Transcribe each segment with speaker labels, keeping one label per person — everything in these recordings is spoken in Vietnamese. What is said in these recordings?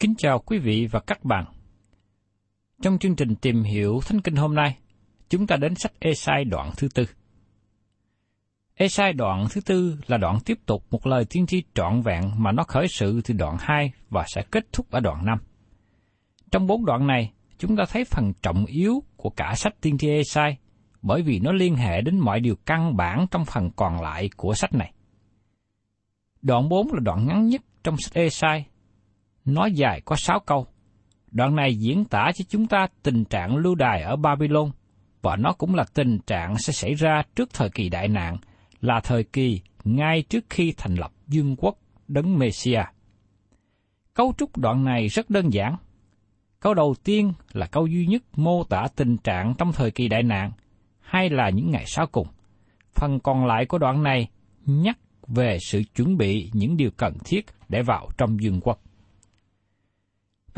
Speaker 1: Kính chào quý vị và các bạn. Trong chương trình tìm hiểu Thánh Kinh hôm nay, chúng ta đến sách Esai đoạn thứ tư. Esai đoạn thứ tư là đoạn tiếp tục một lời tiên tri trọn vẹn mà nó khởi sự từ đoạn 2 và sẽ kết thúc ở đoạn 5. Trong bốn đoạn này, chúng ta thấy phần trọng yếu của cả sách tiên tri Esai bởi vì nó liên hệ đến mọi điều căn bản trong phần còn lại của sách này. Đoạn 4 là đoạn ngắn nhất trong sách Esai. Nó dài có sáu câu. Đoạn này diễn tả cho chúng ta tình trạng lưu đài ở Babylon, và nó cũng là tình trạng sẽ xảy ra trước thời kỳ đại nạn, là thời kỳ ngay trước khi thành lập dương quốc đấng Messia. Cấu trúc đoạn này rất đơn giản. Câu đầu tiên là câu duy nhất mô tả tình trạng trong thời kỳ đại nạn, hay là những ngày sau cùng. Phần còn lại của đoạn này nhắc về sự chuẩn bị những điều cần thiết để vào trong dương quốc.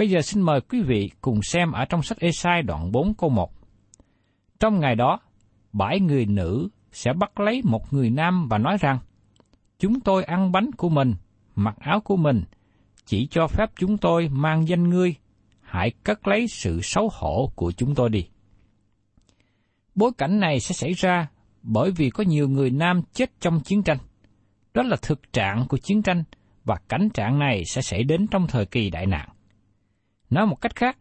Speaker 1: Bây giờ xin mời quý vị cùng xem ở trong sách Esai đoạn 4 câu 1. Trong ngày đó, bảy người nữ sẽ bắt lấy một người nam và nói rằng, Chúng tôi ăn bánh của mình, mặc áo của mình, chỉ cho phép chúng tôi mang danh ngươi, hãy cất lấy sự xấu hổ của chúng tôi đi. Bối cảnh này sẽ xảy ra bởi vì có nhiều người nam chết trong chiến tranh. Đó là thực trạng của chiến tranh và cảnh trạng này sẽ xảy đến trong thời kỳ đại nạn. Nói một cách khác,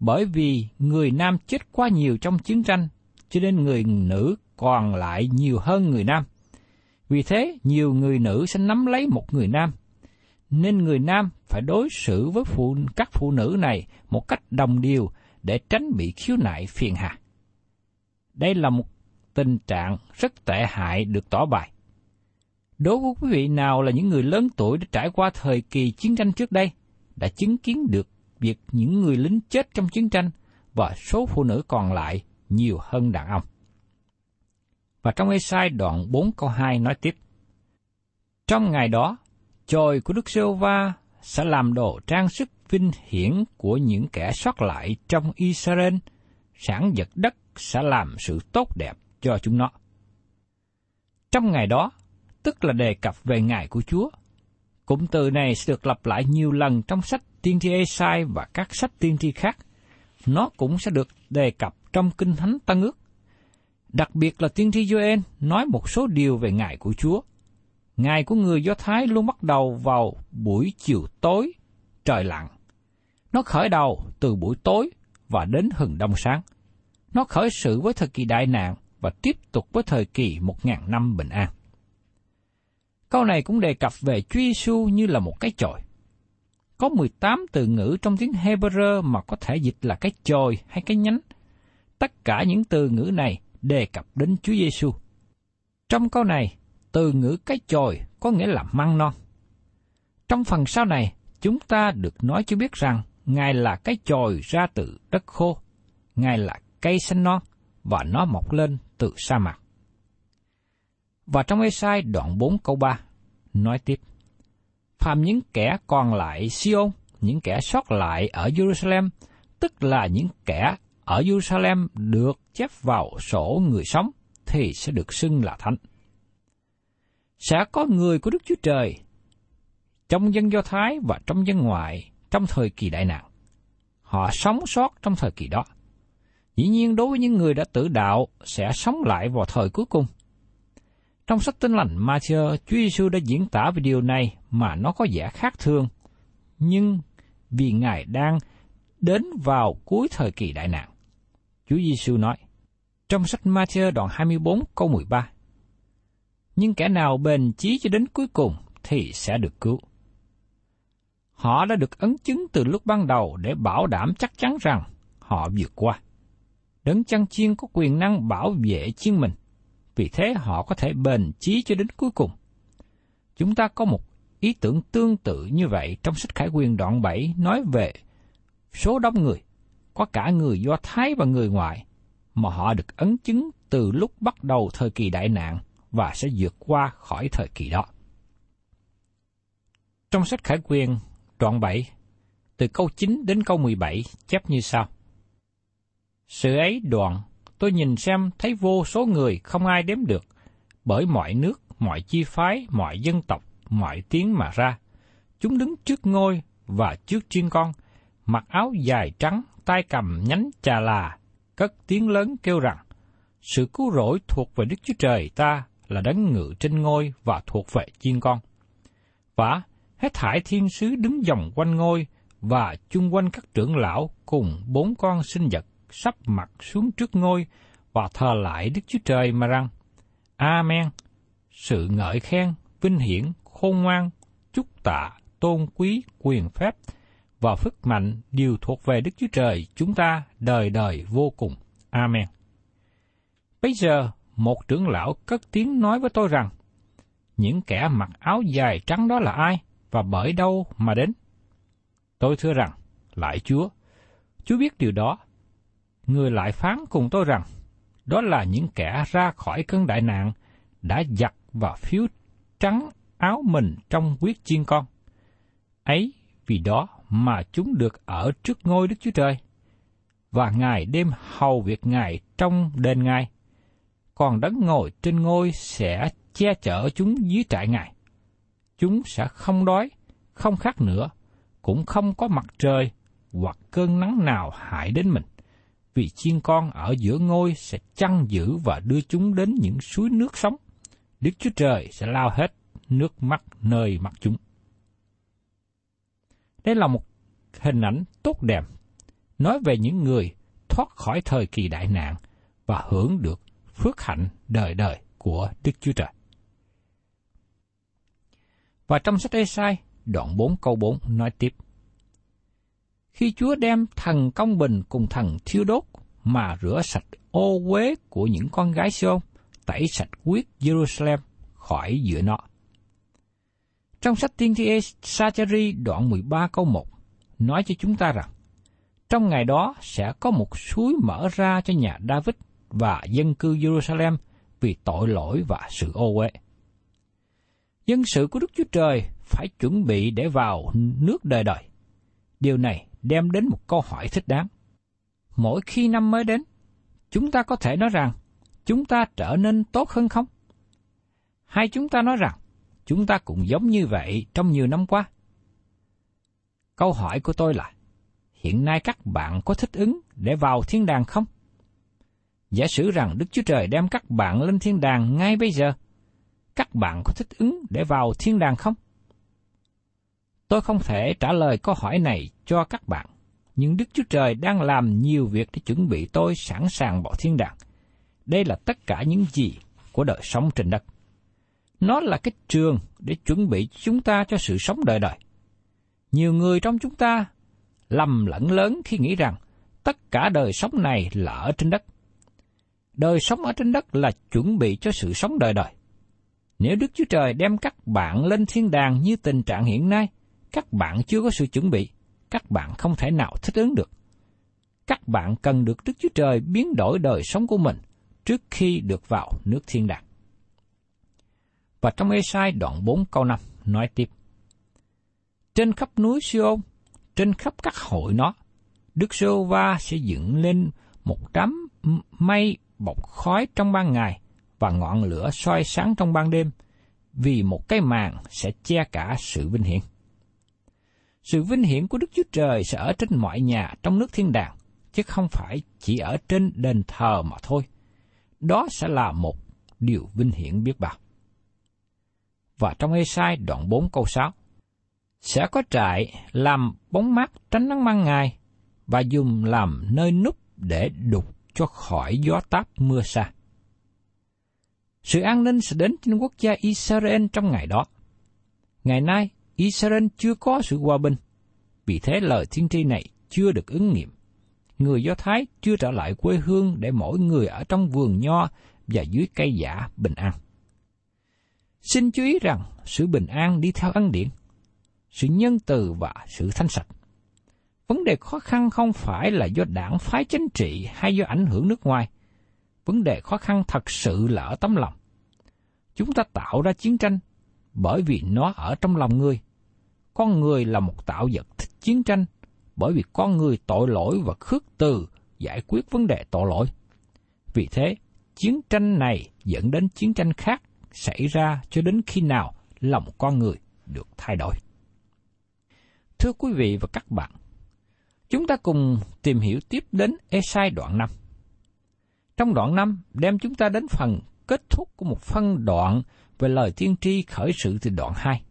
Speaker 1: bởi vì người nam chết quá nhiều trong chiến tranh, cho nên người nữ còn lại nhiều hơn người nam. Vì thế, nhiều người nữ sẽ nắm lấy một người nam, nên người nam phải đối xử với phụ, các phụ nữ này một cách đồng điều để tránh bị khiếu nại phiền hà. Đây là một tình trạng rất tệ hại được tỏ bài. Đối với quý vị nào là những người lớn tuổi đã trải qua thời kỳ chiến tranh trước đây, đã chứng kiến được việc những người lính chết trong chiến tranh và số phụ nữ còn lại nhiều hơn đàn ông. Và trong Ê-sai đoạn 4 câu 2 nói tiếp. Trong ngày đó, trời của Đức Sêu va sẽ làm đồ trang sức vinh hiển của những kẻ sót lại trong Israel, sản vật đất sẽ làm sự tốt đẹp cho chúng nó. Trong ngày đó, tức là đề cập về ngày của Chúa. Cụm từ này sẽ được lặp lại nhiều lần trong sách tiên tri Esai và các sách tiên tri khác. Nó cũng sẽ được đề cập trong Kinh Thánh Tân ước. Đặc biệt là tiên tri Joel nói một số điều về ngày của Chúa. Ngày của người Do Thái luôn bắt đầu vào buổi chiều tối, trời lặng. Nó khởi đầu từ buổi tối và đến hừng đông sáng. Nó khởi sự với thời kỳ đại nạn và tiếp tục với thời kỳ một ngàn năm bình an. Câu này cũng đề cập về Chúa Giêsu như là một cái chổi. Có 18 từ ngữ trong tiếng Hebrew mà có thể dịch là cái chồi hay cái nhánh. Tất cả những từ ngữ này đề cập đến Chúa Giêsu. Trong câu này, từ ngữ cái chồi có nghĩa là măng non. Trong phần sau này, chúng ta được nói cho biết rằng Ngài là cái chồi ra từ đất khô, Ngài là cây xanh non và nó mọc lên từ sa mạc. Và trong Ê-sai đoạn 4 câu 3, nói tiếp, Phàm những kẻ còn lại Siôn, những kẻ sót lại ở Jerusalem, tức là những kẻ ở Jerusalem được chép vào sổ người sống, thì sẽ được xưng là thánh. Sẽ có người của Đức Chúa Trời trong dân Do Thái và trong dân ngoại trong thời kỳ đại nạn. Họ sống sót trong thời kỳ đó. Dĩ nhiên đối với những người đã tử đạo sẽ sống lại vào thời cuối cùng. Trong sách tinh lành Matthew, Chúa Giêsu đã diễn tả về điều này mà nó có vẻ khác thường, nhưng vì Ngài đang đến vào cuối thời kỳ đại nạn. Chúa Giêsu nói, trong sách Matthew đoạn 24 câu 13, Nhưng kẻ nào bền chí cho đến cuối cùng thì sẽ được cứu. Họ đã được ấn chứng từ lúc ban đầu để bảo đảm chắc chắn rằng họ vượt qua. Đấng chăn chiên có quyền năng bảo vệ chiên mình, vì thế họ có thể bền chí cho đến cuối cùng. Chúng ta có một ý tưởng tương tự như vậy trong sách Khải Quyền đoạn 7 nói về số đông người, có cả người Do Thái và người ngoại, mà họ được ấn chứng từ lúc bắt đầu thời kỳ đại nạn và sẽ vượt qua khỏi thời kỳ đó. Trong sách Khải Quyền đoạn 7, từ câu 9 đến câu 17 chép như sau. Sự ấy đoạn, tôi nhìn xem thấy vô số người không ai đếm được, bởi mọi nước, mọi chi phái, mọi dân tộc, mọi tiếng mà ra. Chúng đứng trước ngôi và trước chiên con, mặc áo dài trắng, tay cầm nhánh trà là, cất tiếng lớn kêu rằng, sự cứu rỗi thuộc về Đức Chúa Trời ta là đấng ngự trên ngôi và thuộc về chiên con. Và hết thải thiên sứ đứng vòng quanh ngôi và chung quanh các trưởng lão cùng bốn con sinh vật sắp mặt xuống trước ngôi và thờ lại Đức Chúa Trời mà rằng, Amen, sự ngợi khen, vinh hiển, khôn ngoan, chúc tạ, tôn quý, quyền phép và phước mạnh đều thuộc về Đức Chúa Trời chúng ta đời đời vô cùng. Amen. Bây giờ, một trưởng lão cất tiếng nói với tôi rằng, những kẻ mặc áo dài trắng đó là ai và bởi đâu mà đến? Tôi thưa rằng, lại Chúa, Chúa biết điều đó. Người lại phán cùng tôi rằng, đó là những kẻ ra khỏi cơn đại nạn, đã giặt và phiếu trắng áo mình trong quyết chiên con. Ấy vì đó mà chúng được ở trước ngôi Đức Chúa Trời. Và Ngài đêm hầu việc Ngài trong đền Ngài. Còn đấng ngồi trên ngôi sẽ che chở chúng dưới trại Ngài. Chúng sẽ không đói, không khát nữa, cũng không có mặt trời hoặc cơn nắng nào hại đến mình. Vì chiên con ở giữa ngôi sẽ chăn giữ và đưa chúng đến những suối nước sống. Đức Chúa Trời sẽ lao hết nước mắt nơi mặt chúng. Đây là một hình ảnh tốt đẹp, nói về những người thoát khỏi thời kỳ đại nạn và hưởng được phước hạnh đời đời của Đức Chúa Trời. Và trong sách Ê-sai, đoạn 4 câu 4 nói tiếp. Khi Chúa đem thần công bình cùng thần thiêu đốt mà rửa sạch ô uế của những con gái siôn, tẩy sạch huyết Jerusalem khỏi giữa nó. Trong sách tiên thi Sachari đoạn 13 câu 1 nói cho chúng ta rằng, trong ngày đó sẽ có một suối mở ra cho nhà David và dân cư Jerusalem vì tội lỗi và sự ô uế. Dân sự của Đức Chúa Trời phải chuẩn bị để vào nước đời đời. Điều này đem đến một câu hỏi thích đáng. Mỗi khi năm mới đến, chúng ta có thể nói rằng chúng ta trở nên tốt hơn không? Hay chúng ta nói rằng chúng ta cũng giống như vậy trong nhiều năm qua? Câu hỏi của tôi là, hiện nay các bạn có thích ứng để vào thiên đàng không? Giả sử rằng Đức Chúa Trời đem các bạn lên thiên đàng ngay bây giờ, các bạn có thích ứng để vào thiên đàng không? Tôi không thể trả lời câu hỏi này cho các bạn, nhưng Đức Chúa Trời đang làm nhiều việc để chuẩn bị tôi sẵn sàng bỏ thiên đàng. Đây là tất cả những gì của đời sống trên đất. Nó là cái trường để chuẩn bị chúng ta cho sự sống đời đời. Nhiều người trong chúng ta lầm lẫn lớn khi nghĩ rằng tất cả đời sống này là ở trên đất. Đời sống ở trên đất là chuẩn bị cho sự sống đời đời. Nếu Đức Chúa Trời đem các bạn lên thiên đàng như tình trạng hiện nay, các bạn chưa có sự chuẩn bị, các bạn không thể nào thích ứng được. Các bạn cần được Đức Chúa Trời biến đổi đời sống của mình trước khi được vào nước thiên đàng. Và trong Ê-sai đoạn 4 câu 5 nói tiếp. Trên khắp núi Siôn, trên khắp các hội nó, Đức Sô Va sẽ dựng lên một đám mây bọc khói trong ban ngày và ngọn lửa soi sáng trong ban đêm, vì một cái màn sẽ che cả sự vinh hiển. Sự vinh hiển của Đức Chúa Trời sẽ ở trên mọi nhà trong nước thiên đàng, chứ không phải chỉ ở trên đền thờ mà thôi. Đó sẽ là một điều vinh hiển biết bao. Và trong Ê-sai đoạn 4 câu 6, sẽ có trại làm bóng mát tránh nắng ban ngày và dùng làm nơi núp để đục cho khỏi gió táp mưa xa. Sự an ninh sẽ đến trên quốc gia Israel trong ngày đó. Ngày nay, Israel chưa có sự hòa bình, vì thế lời thiên tri này chưa được ứng nghiệm. Người Do Thái chưa trở lại quê hương để mỗi người ở trong vườn nho và dưới cây giả bình an. Xin chú ý rằng sự bình an đi theo ân điển, sự nhân từ và sự thanh sạch. Vấn đề khó khăn không phải là do đảng phái chính trị hay do ảnh hưởng nước ngoài. Vấn đề khó khăn thật sự là ở tấm lòng. Chúng ta tạo ra chiến tranh bởi vì nó ở trong lòng người. Con người là một tạo vật thích chiến tranh bởi vì con người tội lỗi và khước từ giải quyết vấn đề tội lỗi. Vì thế, chiến tranh này dẫn đến chiến tranh khác xảy ra cho đến khi nào lòng con người được thay đổi. Thưa quý vị và các bạn, chúng ta cùng tìm hiểu tiếp đến Esai đoạn 5. Trong đoạn 5 đem chúng ta đến phần kết thúc của một phân đoạn về lời tiên tri khởi sự từ đoạn 2.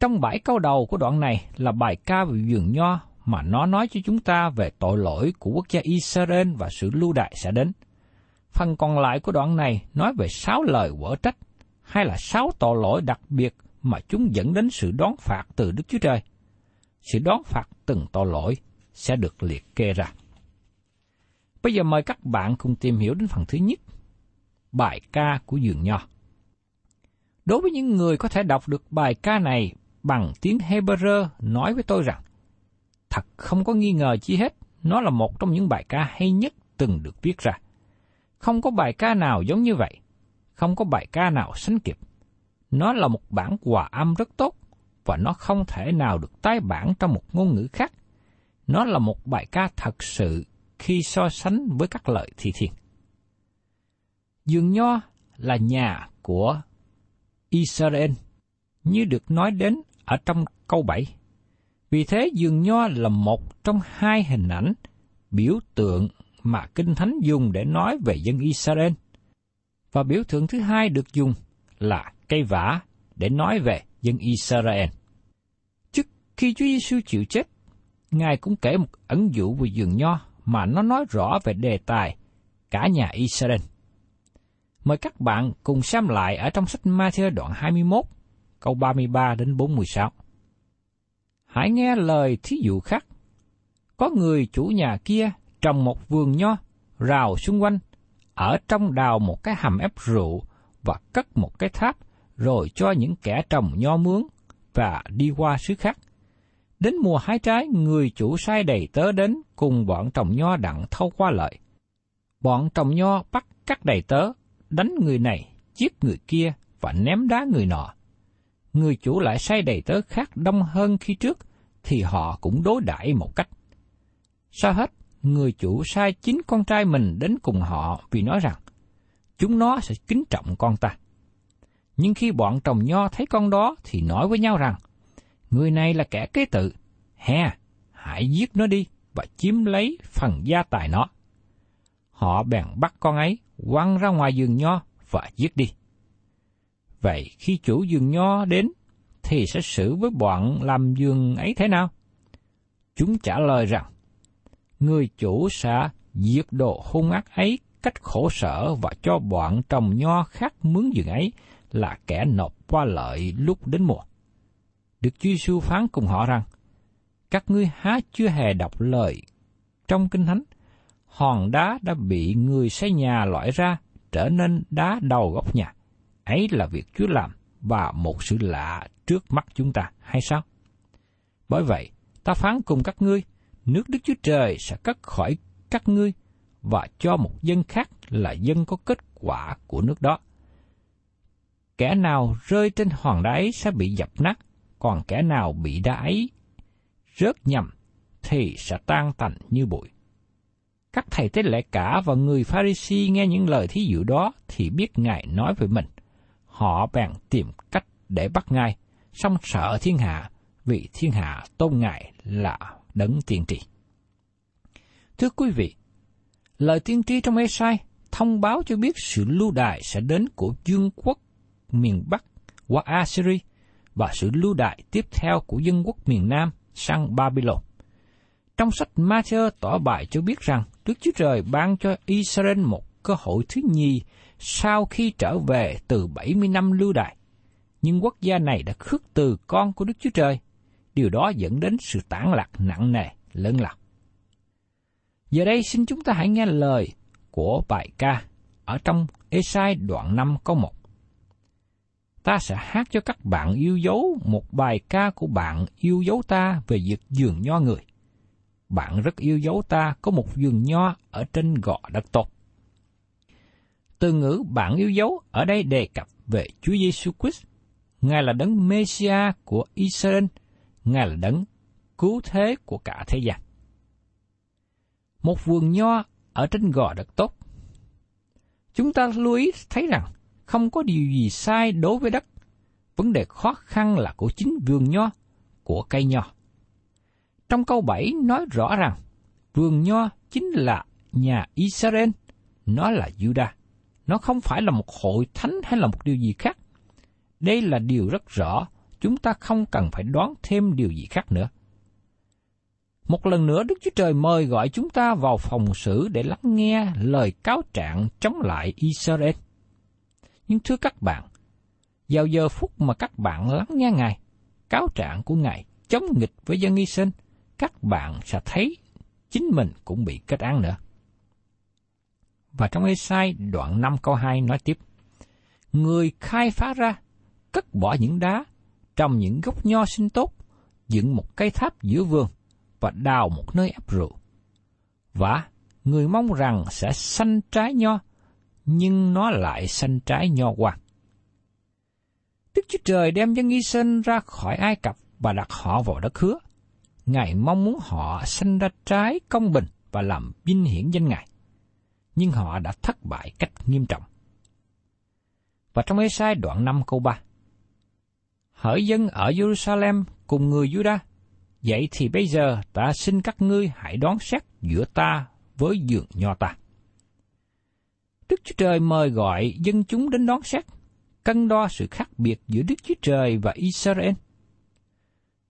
Speaker 1: Trong bảy câu đầu của đoạn này là bài ca về vườn nho mà nó nói cho chúng ta về tội lỗi của quốc gia Israel và sự lưu đại sẽ đến. Phần còn lại của đoạn này nói về sáu lời quở trách hay là sáu tội lỗi đặc biệt mà chúng dẫn đến sự đón phạt từ Đức Chúa Trời. Sự đón phạt từng tội lỗi sẽ được liệt kê ra. Bây giờ mời các bạn cùng tìm hiểu đến phần thứ nhất, bài ca của giường nho. Đối với những người có thể đọc được bài ca này bằng tiếng Hebrew nói với tôi rằng, thật không có nghi ngờ chi hết, nó là một trong những bài ca hay nhất từng được viết ra. Không có bài ca nào giống như vậy, không có bài ca nào sánh kịp. Nó là một bản hòa âm rất tốt, và nó không thể nào được tái bản trong một ngôn ngữ khác. Nó là một bài ca thật sự khi so sánh với các lời thi thiên. Dương Nho là nhà của Israel, như được nói đến ở trong câu 7. Vì thế giường nho là một trong hai hình ảnh biểu tượng mà Kinh Thánh dùng để nói về dân Israel. Và biểu tượng thứ hai được dùng là cây vả để nói về dân Israel. Trước khi Chúa Giêsu chịu chết, Ngài cũng kể một ẩn dụ về giường nho mà nó nói rõ về đề tài cả nhà Israel. Mời các bạn cùng xem lại ở trong sách Matthew đoạn 21, câu 33 đến 46. Hãy nghe lời thí dụ khác. Có người chủ nhà kia trồng một vườn nho, rào xung quanh, ở trong đào một cái hầm ép rượu và cất một cái tháp, rồi cho những kẻ trồng nho mướn và đi qua xứ khác. Đến mùa hái trái, người chủ sai đầy tớ đến cùng bọn trồng nho đặng thâu qua lợi. Bọn trồng nho bắt các đầy tớ, đánh người này, giết người kia và ném đá người nọ. Người chủ lại sai đầy tớ khác đông hơn khi trước, thì họ cũng đối đãi một cách. Sau hết, người chủ sai chính con trai mình đến cùng họ vì nói rằng, chúng nó sẽ kính trọng con ta. Nhưng khi bọn trồng nho thấy con đó thì nói với nhau rằng, người này là kẻ kế tự, hè, hãy giết nó đi và chiếm lấy phần gia tài nó. Họ bèn bắt con ấy, quăng ra ngoài vườn nho và giết đi. Vậy khi chủ vườn nho đến, thì sẽ xử với bọn làm vườn ấy thế nào? Chúng trả lời rằng, người chủ sẽ diệt độ hung ác ấy cách khổ sở và cho bọn trồng nho khác mướn vườn ấy là kẻ nộp qua lợi lúc đến mùa. Đức Chúa Giêsu phán cùng họ rằng, các ngươi há chưa hề đọc lời trong Kinh Thánh, hòn đá đã bị người xây nhà loại ra trở nên đá đầu góc nhà. Ấy là việc Chúa làm và một sự lạ trước mắt chúng ta, hay sao? Bởi vậy, ta phán cùng các ngươi, nước Đức Chúa Trời sẽ cất khỏi các ngươi và cho một dân khác là dân có kết quả của nước đó. Kẻ nào rơi trên hòn đá ấy sẽ bị dập nát, còn kẻ nào bị đá ấy rớt nhầm thì sẽ tan tành như bụi. Các thầy tế lễ cả và người Pharisee nghe những lời thí dụ đó thì biết Ngài nói về mình. Họ bèn tìm cách để bắt Ngài, song sợ thiên hạ vì thiên hạ tôn Ngài là đấng tiên tri. Thưa quý vị, lời tiên tri trong esai thông báo cho biết sự lưu đài sẽ đến của vương quốc miền Bắc qua Assyria và sự lưu đài tiếp theo của dân quốc miền Nam sang Babylon. Trong sách Matthew tỏ bài cho biết rằng Đức Chúa Trời ban cho Israel một cơ hội thứ nhì sau khi trở về từ 70 năm lưu đày, Nhưng quốc gia này đã khước từ con của Đức Chúa Trời. Điều đó dẫn đến sự tản lạc nặng nề, lớn lao. Giờ đây xin chúng ta hãy nghe lời của bài ca ở trong Esai đoạn 5 câu 1. Ta sẽ hát cho các bạn yêu dấu một bài ca của bạn yêu dấu ta về việc giường nho người. Bạn rất yêu dấu ta có một vườn nho ở trên gò đất tốt. Từ ngữ bạn yêu dấu ở đây đề cập về Chúa Giêsu Christ. Ngài là đấng Mêsia của Israel, Ngài là đấng cứu thế của cả thế gian. Một vườn nho ở trên gò đất tốt. Chúng ta lưu ý thấy rằng không có điều gì sai đối với đất. Vấn đề khó khăn là của chính vườn nho, của cây nho. Trong câu 7 nói rõ rằng vườn nho chính là nhà Israel, nó là Judah. Nó không phải là một hội thánh hay là một điều gì khác. Đây là điều rất rõ, chúng ta không cần phải đoán thêm điều gì khác nữa. Một lần nữa Đức Chúa Trời mời gọi chúng ta vào phòng xử để lắng nghe lời cáo trạng chống lại Israel. Nhưng thưa các bạn, vào giờ phút mà các bạn lắng nghe Ngài, cáo trạng của Ngài chống nghịch với dân Israel, các bạn sẽ thấy chính mình cũng bị kết án nữa. Và trong Ê-sai đoạn 5 câu 2 nói tiếp, Người khai phá ra, cất bỏ những đá, trồng những gốc nho sinh tốt, dựng một cây tháp giữa vườn và đào một nơi ép rượu. Và người mong rằng sẽ xanh trái nho, nhưng nó lại xanh trái nho hoàng. Đức Chúa Trời đem dân nghi sinh ra khỏi Ai Cập và đặt họ vào đất hứa. Ngài mong muốn họ sanh ra trái công bình và làm vinh hiển danh Ngài. Nhưng họ đã thất bại cách nghiêm trọng. Và trong Ê-sai đoạn 5 câu 3 Hỡi dân ở Jerusalem cùng người Juda, vậy thì bây giờ ta xin các ngươi hãy đón xét giữa ta với giường nho ta. Đức Chúa Trời mời gọi dân chúng đến đón xét, cân đo sự khác biệt giữa Đức Chúa Trời và Israel.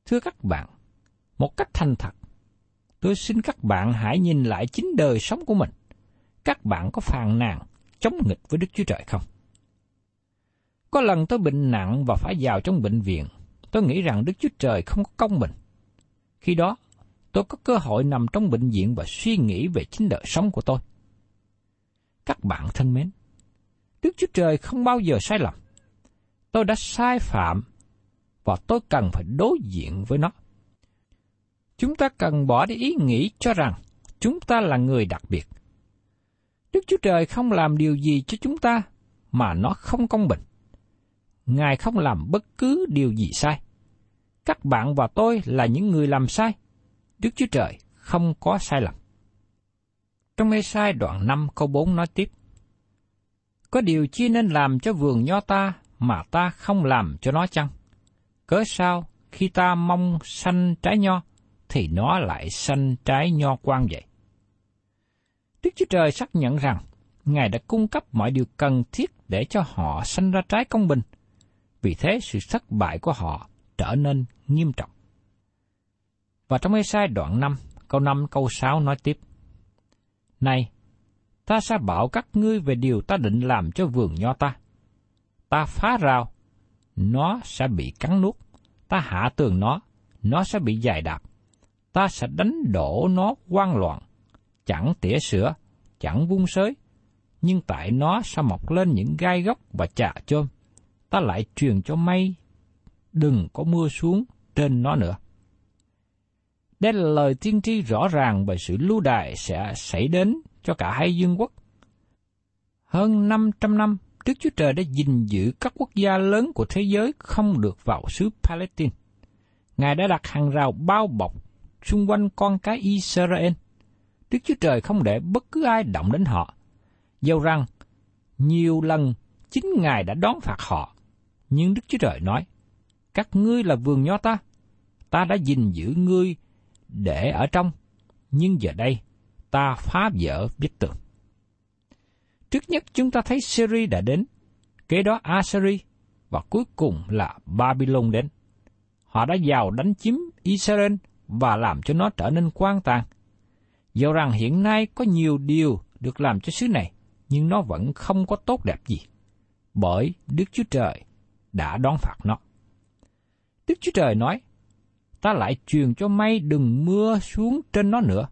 Speaker 1: Thưa các bạn, một cách thành thật. Tôi xin các bạn hãy nhìn lại chính đời sống của mình. Các bạn có phàn nàn, chống nghịch với Đức Chúa Trời không? Có lần tôi bệnh nặng và phải vào trong bệnh viện, tôi nghĩ rằng Đức Chúa Trời không có công bình. Khi đó, tôi có cơ hội nằm trong bệnh viện và suy nghĩ về chính đời sống của tôi. Các bạn thân mến, Đức Chúa Trời không bao giờ sai lầm. Tôi đã sai phạm và tôi cần phải đối diện với nó chúng ta cần bỏ đi ý nghĩ cho rằng chúng ta là người đặc biệt. Đức Chúa Trời không làm điều gì cho chúng ta mà nó không công bình. Ngài không làm bất cứ điều gì sai. Các bạn và tôi là những người làm sai. Đức Chúa Trời không có sai lầm. Trong mê sai đoạn 5 câu 4 nói tiếp. Có điều chi nên làm cho vườn nho ta mà ta không làm cho nó chăng? Cớ sao khi ta mong sanh trái nho, thì nó lại sanh trái nho quan vậy. Đức Chúa Trời xác nhận rằng Ngài đã cung cấp mọi điều cần thiết để cho họ sanh ra trái công bình. Vì thế sự thất bại của họ trở nên nghiêm trọng. Và trong Ê-sai đoạn 5, câu 5, câu 6 nói tiếp. Này, ta sẽ bảo các ngươi về điều ta định làm cho vườn nho ta. Ta phá rào, nó sẽ bị cắn nuốt. Ta hạ tường nó, nó sẽ bị dài đạp. Ta sẽ đánh đổ nó quan loạn, chẳng tỉa sữa, chẳng vung sới, nhưng tại nó sao mọc lên những gai góc và chà chôm. Ta lại truyền cho mây, đừng có mưa xuống trên nó nữa. Đây là lời tiên tri rõ ràng về sự lưu đài sẽ xảy đến cho cả hai dương quốc. Hơn 500 năm, Đức Chúa Trời đã gìn giữ các quốc gia lớn của thế giới không được vào xứ Palestine. Ngài đã đặt hàng rào bao bọc xung quanh con cái Israel. Đức Chúa Trời không để bất cứ ai động đến họ. Dẫu rằng, nhiều lần chính Ngài đã đón phạt họ. Nhưng Đức Chúa Trời nói, các ngươi là vườn nho ta, ta đã gìn giữ ngươi để ở trong, nhưng giờ đây ta phá vỡ bức tường. Trước nhất chúng ta thấy Syria đã đến, kế đó Assyria và cuối cùng là Babylon đến. Họ đã vào đánh chiếm Israel và làm cho nó trở nên quan tàn. Dẫu rằng hiện nay có nhiều điều được làm cho xứ này, nhưng nó vẫn không có tốt đẹp gì, bởi Đức Chúa Trời đã đón phạt nó. Đức Chúa Trời nói, ta lại truyền cho mây đừng mưa xuống trên nó nữa.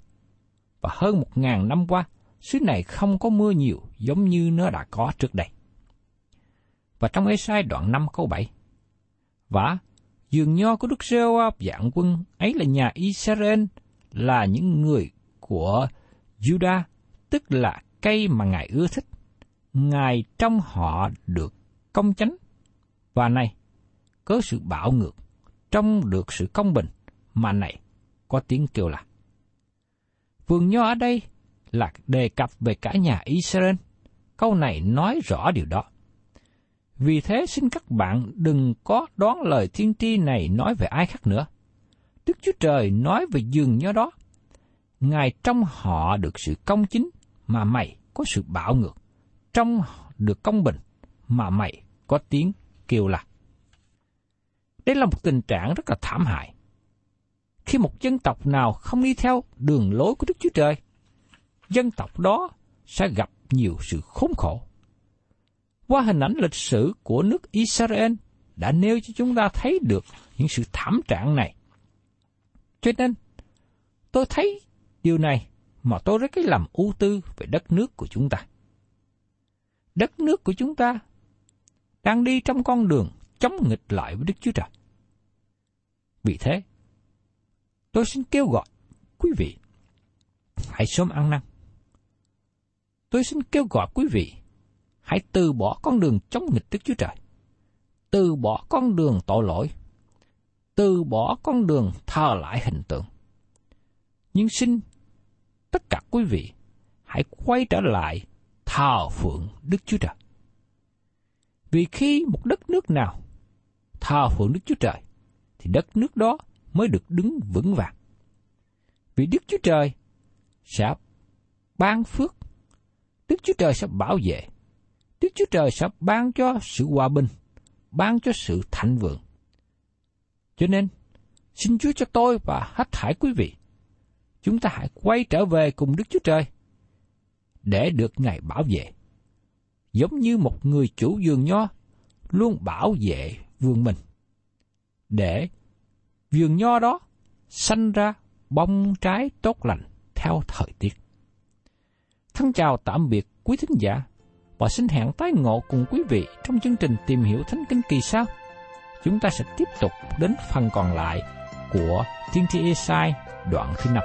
Speaker 1: Và hơn một ngàn năm qua, xứ này không có mưa nhiều giống như nó đã có trước đây. Và trong Ê-sai đoạn 5 câu 7, Và giường nho của Đức giê dạng quân ấy là nhà Israel, là những người của Judah, tức là cây mà Ngài ưa thích. Ngài trong họ được công chánh. Và này, có sự bạo ngược, trong được sự công bình, mà này có tiếng kêu là. Vườn nho ở đây là đề cập về cả nhà Israel. Câu này nói rõ điều đó. Vì thế xin các bạn đừng có đoán lời thiên tri này nói về ai khác nữa. Đức Chúa Trời nói về giường nho đó. Ngài trong họ được sự công chính, mà mày có sự bạo ngược. Trong được công bình, mà mày có tiếng kêu là. Đây là một tình trạng rất là thảm hại. Khi một dân tộc nào không đi theo đường lối của Đức Chúa Trời, dân tộc đó sẽ gặp nhiều sự khốn khổ. Qua hình ảnh lịch sử của nước Israel đã nêu cho chúng ta thấy được những sự thảm trạng này. Cho nên, tôi thấy điều này mà tôi rất cái làm ưu tư về đất nước của chúng ta. Đất nước của chúng ta đang đi trong con đường chống nghịch lại với Đức Chúa Trời. Vì thế, tôi xin kêu gọi quý vị hãy sớm ăn năn. Tôi xin kêu gọi quý vị hãy từ bỏ con đường chống nghịch Đức Chúa Trời. Từ bỏ con đường tội lỗi. Từ bỏ con đường thờ lại hình tượng. Nhưng xin tất cả quý vị hãy quay trở lại thờ phượng Đức Chúa Trời. Vì khi một đất nước nào thờ phượng Đức Chúa Trời, thì đất nước đó mới được đứng vững vàng. Vì Đức Chúa Trời sẽ ban phước, Đức Chúa Trời sẽ bảo vệ, Đức Chúa Trời sẽ ban cho sự hòa bình, ban cho sự thạnh vượng. Cho nên, xin Chúa cho tôi và hết thảy quý vị, chúng ta hãy quay trở về cùng Đức Chúa Trời để được Ngài bảo vệ. Giống như một người chủ vườn nho luôn bảo vệ vườn mình, để vườn nho đó sanh ra bông trái tốt lành theo thời tiết. Thân chào tạm biệt quý thính giả và xin hẹn tái ngộ cùng quý vị trong chương trình tìm hiểu Thánh Kinh kỳ sau. Chúng ta sẽ tiếp tục đến phần còn lại của Tiên tri Esai đoạn thứ năm.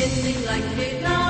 Speaker 2: kissing like a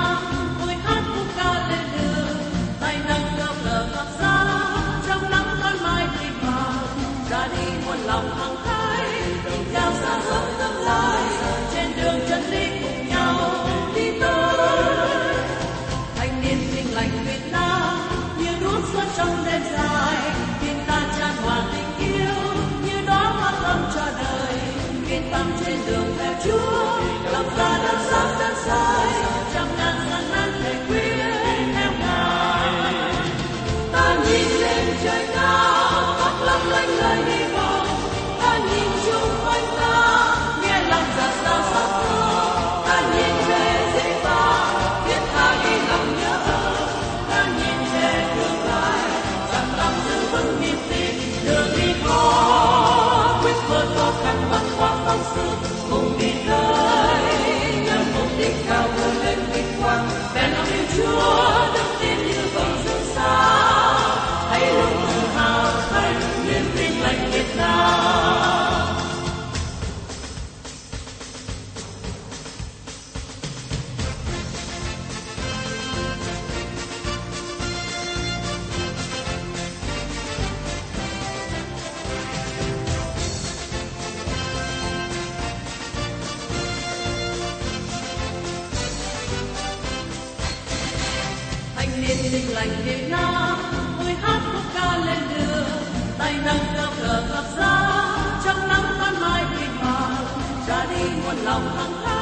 Speaker 2: đi tới